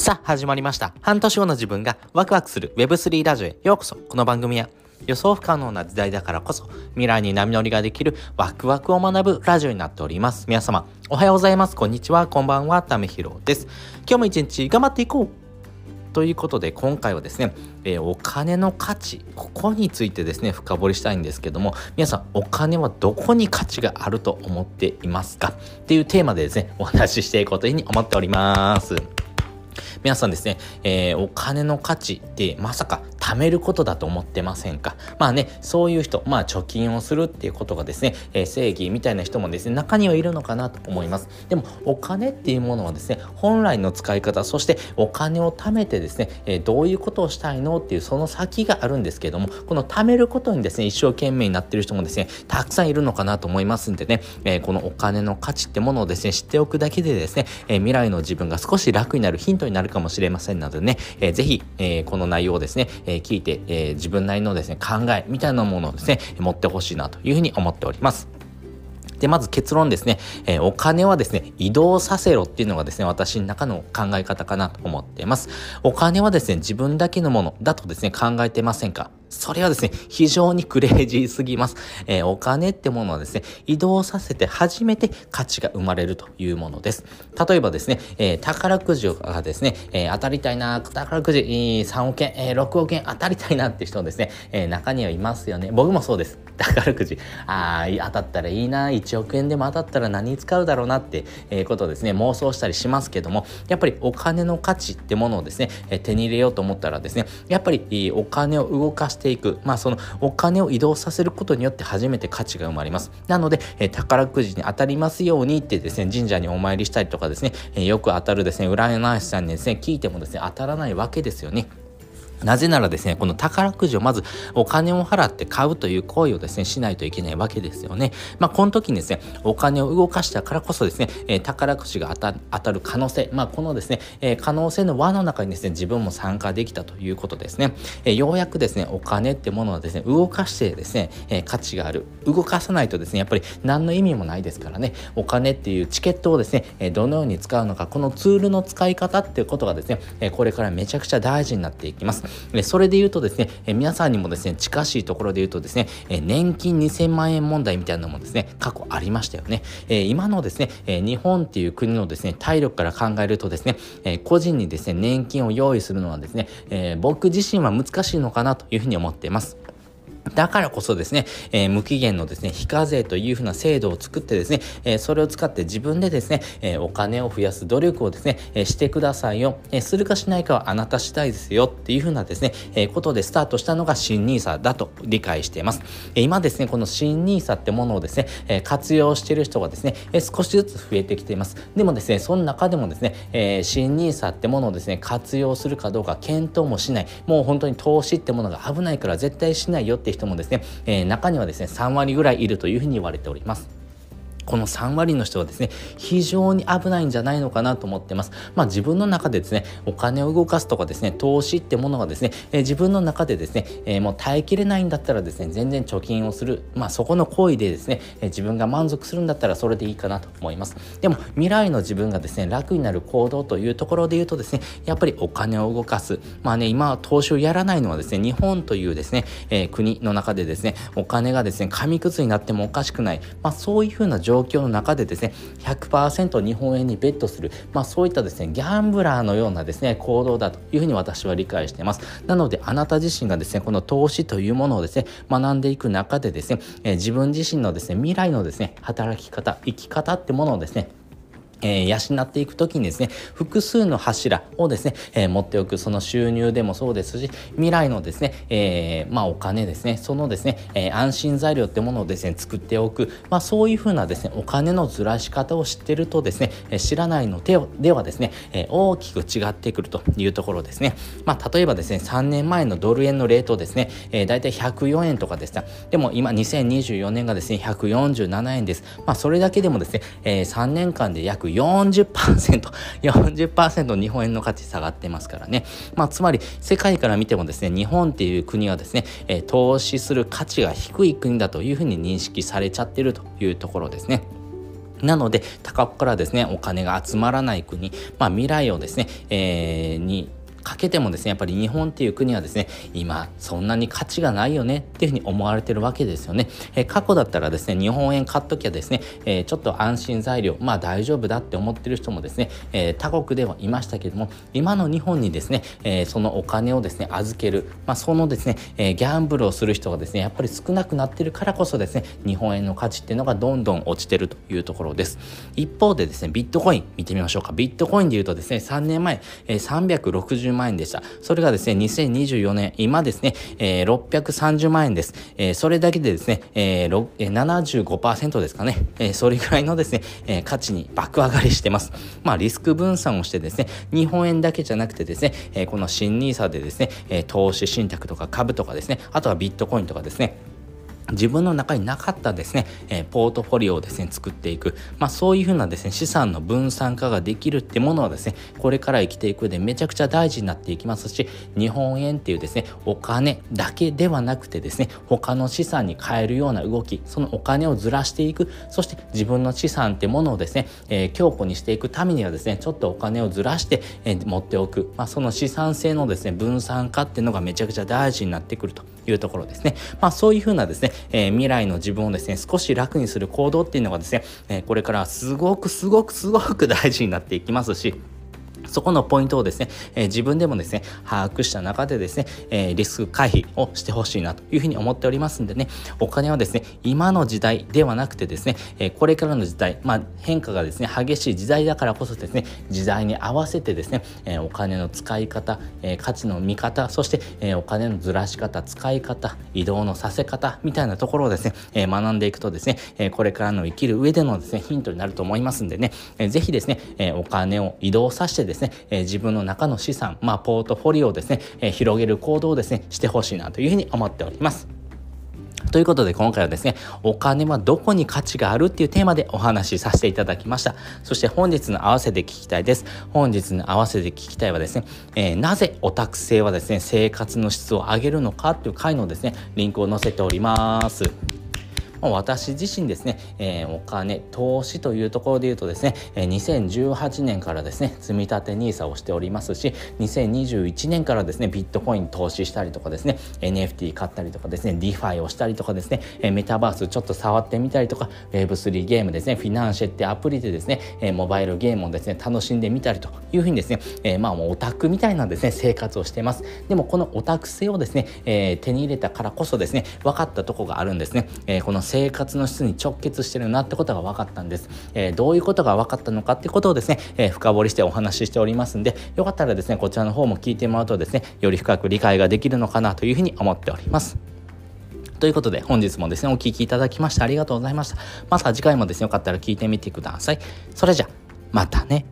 さあ、始まりました。半年後の自分がワクワクする Web3 ラジオへようこそ。この番組は予想不可能な時代だからこそ未来に波乗りができるワクワクを学ぶラジオになっております。皆様、おはようございます。こんにちは。こんばんは。ためひろです。今日も一日頑張っていこうということで今回はですね、えー、お金の価値ここについてですね深掘りしたいんですけども皆さんお金はどこに価値があると思っていますか？っていうテーマでですねお話ししていこうというふうに思っております。皆さんですね、えー、お金の価値ってまさか貯めることだと思ってませんか？まあね、そういう人、まあ貯金をするっていうことがですね、えー、正義みたいな人もですね、中にはいるのかなと思います。でも、お金っていうものはですね、本来の使い方、そしてお金を貯めてですね、えー、どういうことをしたいのっていうその先があるんですけれども、この貯めることにですね、一生懸命になってる人もですね、たくさんいるのかなと思いますんでね、えー、このお金の価値ってものをですね、知っておくだけでですね、え未来の自分が少し楽になるヒントになるかもしれませんのでね、えー、ぜひ、えこの内容をですね、え聞いて、え自分なりのですね、考えみたいなものをですね、持ってほしいなというふうに思っております。で、まず結論ですね、えー、お金はですね、移動させろっていうのがですね、私の中の考え方かなと思っています。お金はですね、自分だけのものだとですね、考えてませんか？それはですね、非常にクレイジーすぎます。えー、お金ってものはですね、移動させて初めて価値が生まれるというものです。例えばですね、えー、宝くじがですね、えー、当たりたいな、宝くじ、3億円、えー、6億円当たりたいなって人ですね、えー、中にはいますよね。僕もそうです。宝くじ、ああ、当たったらいいな、1 1億円でも当たったら何に使うだろうなって、え、ことをですね、妄想したりしますけども、やっぱりお金の価値ってものをですね、え、手に入れようと思ったらですね、やっぱりお金を動かしていく、まあ、そのお金を移動させることによって初めて価値が生まれます。なので、え、宝くじに当たりますようにってですね、神社にお参りしたりとかですね、え、よく当たるですね、占い師さんにですね、聞いてもですね、当たらないわけですよね。なぜならですね、この宝くじをまずお金を払って買うという行為をですね、しないといけないわけですよね。まあ、この時にですね、お金を動かしたからこそですね、えー、宝くじが当たる可能性、まあ、このですね、えー、可能性の輪の中にですね、自分も参加できたということですね。えー、ようやくですね、お金ってものはですね、動かしてですね、え価値がある。動かさないとですね、やっぱり何の意味もないですからね、お金っていうチケットをですね、えどのように使うのか、このツールの使い方っていうことがですね、えこれからめちゃくちゃ大事になっていきます。それで言うとですね、え皆さんにもですね、近しいところで言うとですね、え年金2000万円問題みたいなのもですね、過去ありましたよね。え今のですね、え日本っていう国のですね、体力から考えるとですね、え個人にですね、年金を用意するのはですね、え僕自身は難しいのかなというふうに思っています。だからこそですね、えー、無期限のですね、非課税というふうな制度を作ってですね、えー、それを使って自分でですね、えー、お金を増やす努力をですね、えしてくださいよ、えするかしないかはあなた次第ですよっていうふうなですね、えことでスタートしたのが新 nisa だと理解しています。え今ですね、この新 nisa ってものをですね、え活用している人がですね、え少しずつ増えてきています。でもですね、その中でもですね、え新 nisa ってものをですね、活用するかどうか検討もしない、もう本当に投資ってものが危ないから絶対しないよって人もですね、えー、中にはですね3割ぐらいいるというふうに言われております。この3割の人はですね、非常に危ないんじゃないのかなと思ってます。まあ自分の中でですね、お金を動かすとかですね、投資ってものがですね、えー、自分の中でですね、えー、もう耐えきれないんだったらですね、全然貯金をする。まあそこの行為でですね、えー、自分が満足するんだったらそれでいいかなと思います。でも未来の自分がですね、楽になる行動というところで言うとですね、やっぱりお金を動かす。まあね、今は投資をやらないのはですね、日本というですね、え国の中でですね、お金がですね、紙くずになってもおかしくない。まあそういうふうな状況状況の中でですね100%日本円にベットする、まあ、そういったですねギャンブラーのようなですね行動だというふうに私は理解しています。なのであなた自身がですねこの投資というものをですね学んでいく中でですね、え自分自身のですね未来のですね働き方生き方ってものをですねえー、養っていく時にですね複数の柱をですね、えー、持っておく。その収入でもそうですし未来のですね、えー、まあお金ですねそのですね、え安心材料ってものをですね作っておく。まあそういうふうなですねお金のずらし方を知ってるとですね知らないのでではですね、え大きく違ってくるというところですね。まあ例えばですね3年前のドル円のレートですね、えー、大体104円とかでしたでも今2024年がですね147円です。まあそれだけでもですね、え3年間で約40%、40%日本円の価値下がってますからね。まあ、つまり世界から見てもですね、日本っていう国はですね、え、投資する価値が低い国だというふうに認識されちゃってるというところですね。なので、高くからですね、お金が集まらない国、まあ未来をですね、えー、にかけてもですねやっぱり日本っていう国はですね今そんなに価値がないよねっていうふうに思われてるわけですよね、え、過去だったらですね日本円買っときゃですね、え、ちょっと安心材料まあ大丈夫だって思ってる人もですね、え、他国ではいましたけども今の日本にですね、えそのお金をですね預ける、まあ、そのですね、えギャンブルをする人がですねやっぱり少なくなってるからこそですね日本円の価値っていうのがどんどん落ちてるというところです。一方でですねビットコイン見てみましょうか。ビットコインで言うとですね3年前、え360万円でした。それがですね、2024年、今ですね、えー、630万円です。えー、それだけでですね、えー、75%ですかね、えー、それぐらいのですね、えー、価値に爆上がりしてます。まあ、リスク分散をしてですね、日本円だけじゃなくてですね、えー、この新 NISA でですね、えー、投資信託とか株とかですね、あとはビットコインとかですね、自分の中になかったですね、え、ポートフォリオをですね、作っていく。まあそういうふうなですね、資産の分散化ができるってものはですね、これから生きていく上でめちゃくちゃ大事になっていきますし、日本円っていうですね、お金だけではなくてですね、他の資産に変えるような動き、そのお金をずらしていく、そして自分の資産ってものをですね、えー、強固にしていくためにはですね、ちょっとお金をずらして、えー、持っておく。まあその資産性のですね、分散化っていうのがめちゃくちゃ大事になってくるというところですね。まあそういうふうなですね、えー、未来の自分をですね、少し楽にする行動っていうのがですね、えこれからすごくすごくすごく大事になっていきますし、そこのポイントをですね、えー、自分でもですね、把握した中でですね、えー、リスク回避をしてほしいなというふうに思っておりますんでね、お金はですね、今の時代ではなくてですね、えー、これからの時代、まあ、変化がですね、激しい時代だからこそですね、時代に合わせてですね、えお金の使い方、え価値の見方、そして、えお金のずらし方、使い方、移動のさせ方みたいなところをですね、え学んでいくとですね、えこれからの生きる上でのですね、ヒントになると思いますんでね、えー、ぜひですね、えお金を移動させてですねですね、え、自分の中の資産、まあ、ポートフォリオをですね、え、広げる行動をですね、してほしいなというふうに思っております。ということで今回はですね、お金はどこに価値があるっていうテーマでお話しさせていただきました。そして本日の合わせて聞きたいです。本日の合わせて聞きたいはですね、えー、なぜオタク性はですね、生活の質を上げるのかっていう回のですね、リンクを載せております。私自身ですね、えー、お金、投資というところで言うとですね、2018年からですね、積み立て NISA をしておりますし、2021年からですね、ビットコイン投資したりとかですね、NFT 買ったりとかですね、DeFi をしたりとかですね、メタバースちょっと触ってみたりとか、Web3 ゲームですね、フィナンシェってアプリでですね、モバイルゲームをですね、楽しんでみたりというふうにですね、え、まあもうオタクみたいなですね、生活をしてます。でもこのオタク性をですね、え、手に入れたからこそですね、分かったとこがあるんですね。え、この生活の質に直結してるなってことが分かったんです。えー、どういうことが分かったのかってことをですね、えー、深掘りしてお話ししておりますんで、よかったらですね、こちらの方も聞いてもらうとですね、より深く理解ができるのかなというふうに思っております。ということで本日もですね、お聴きいただきましてありがとうございました。また次回もですね、よかったら聞いてみてください。それじゃ、またね。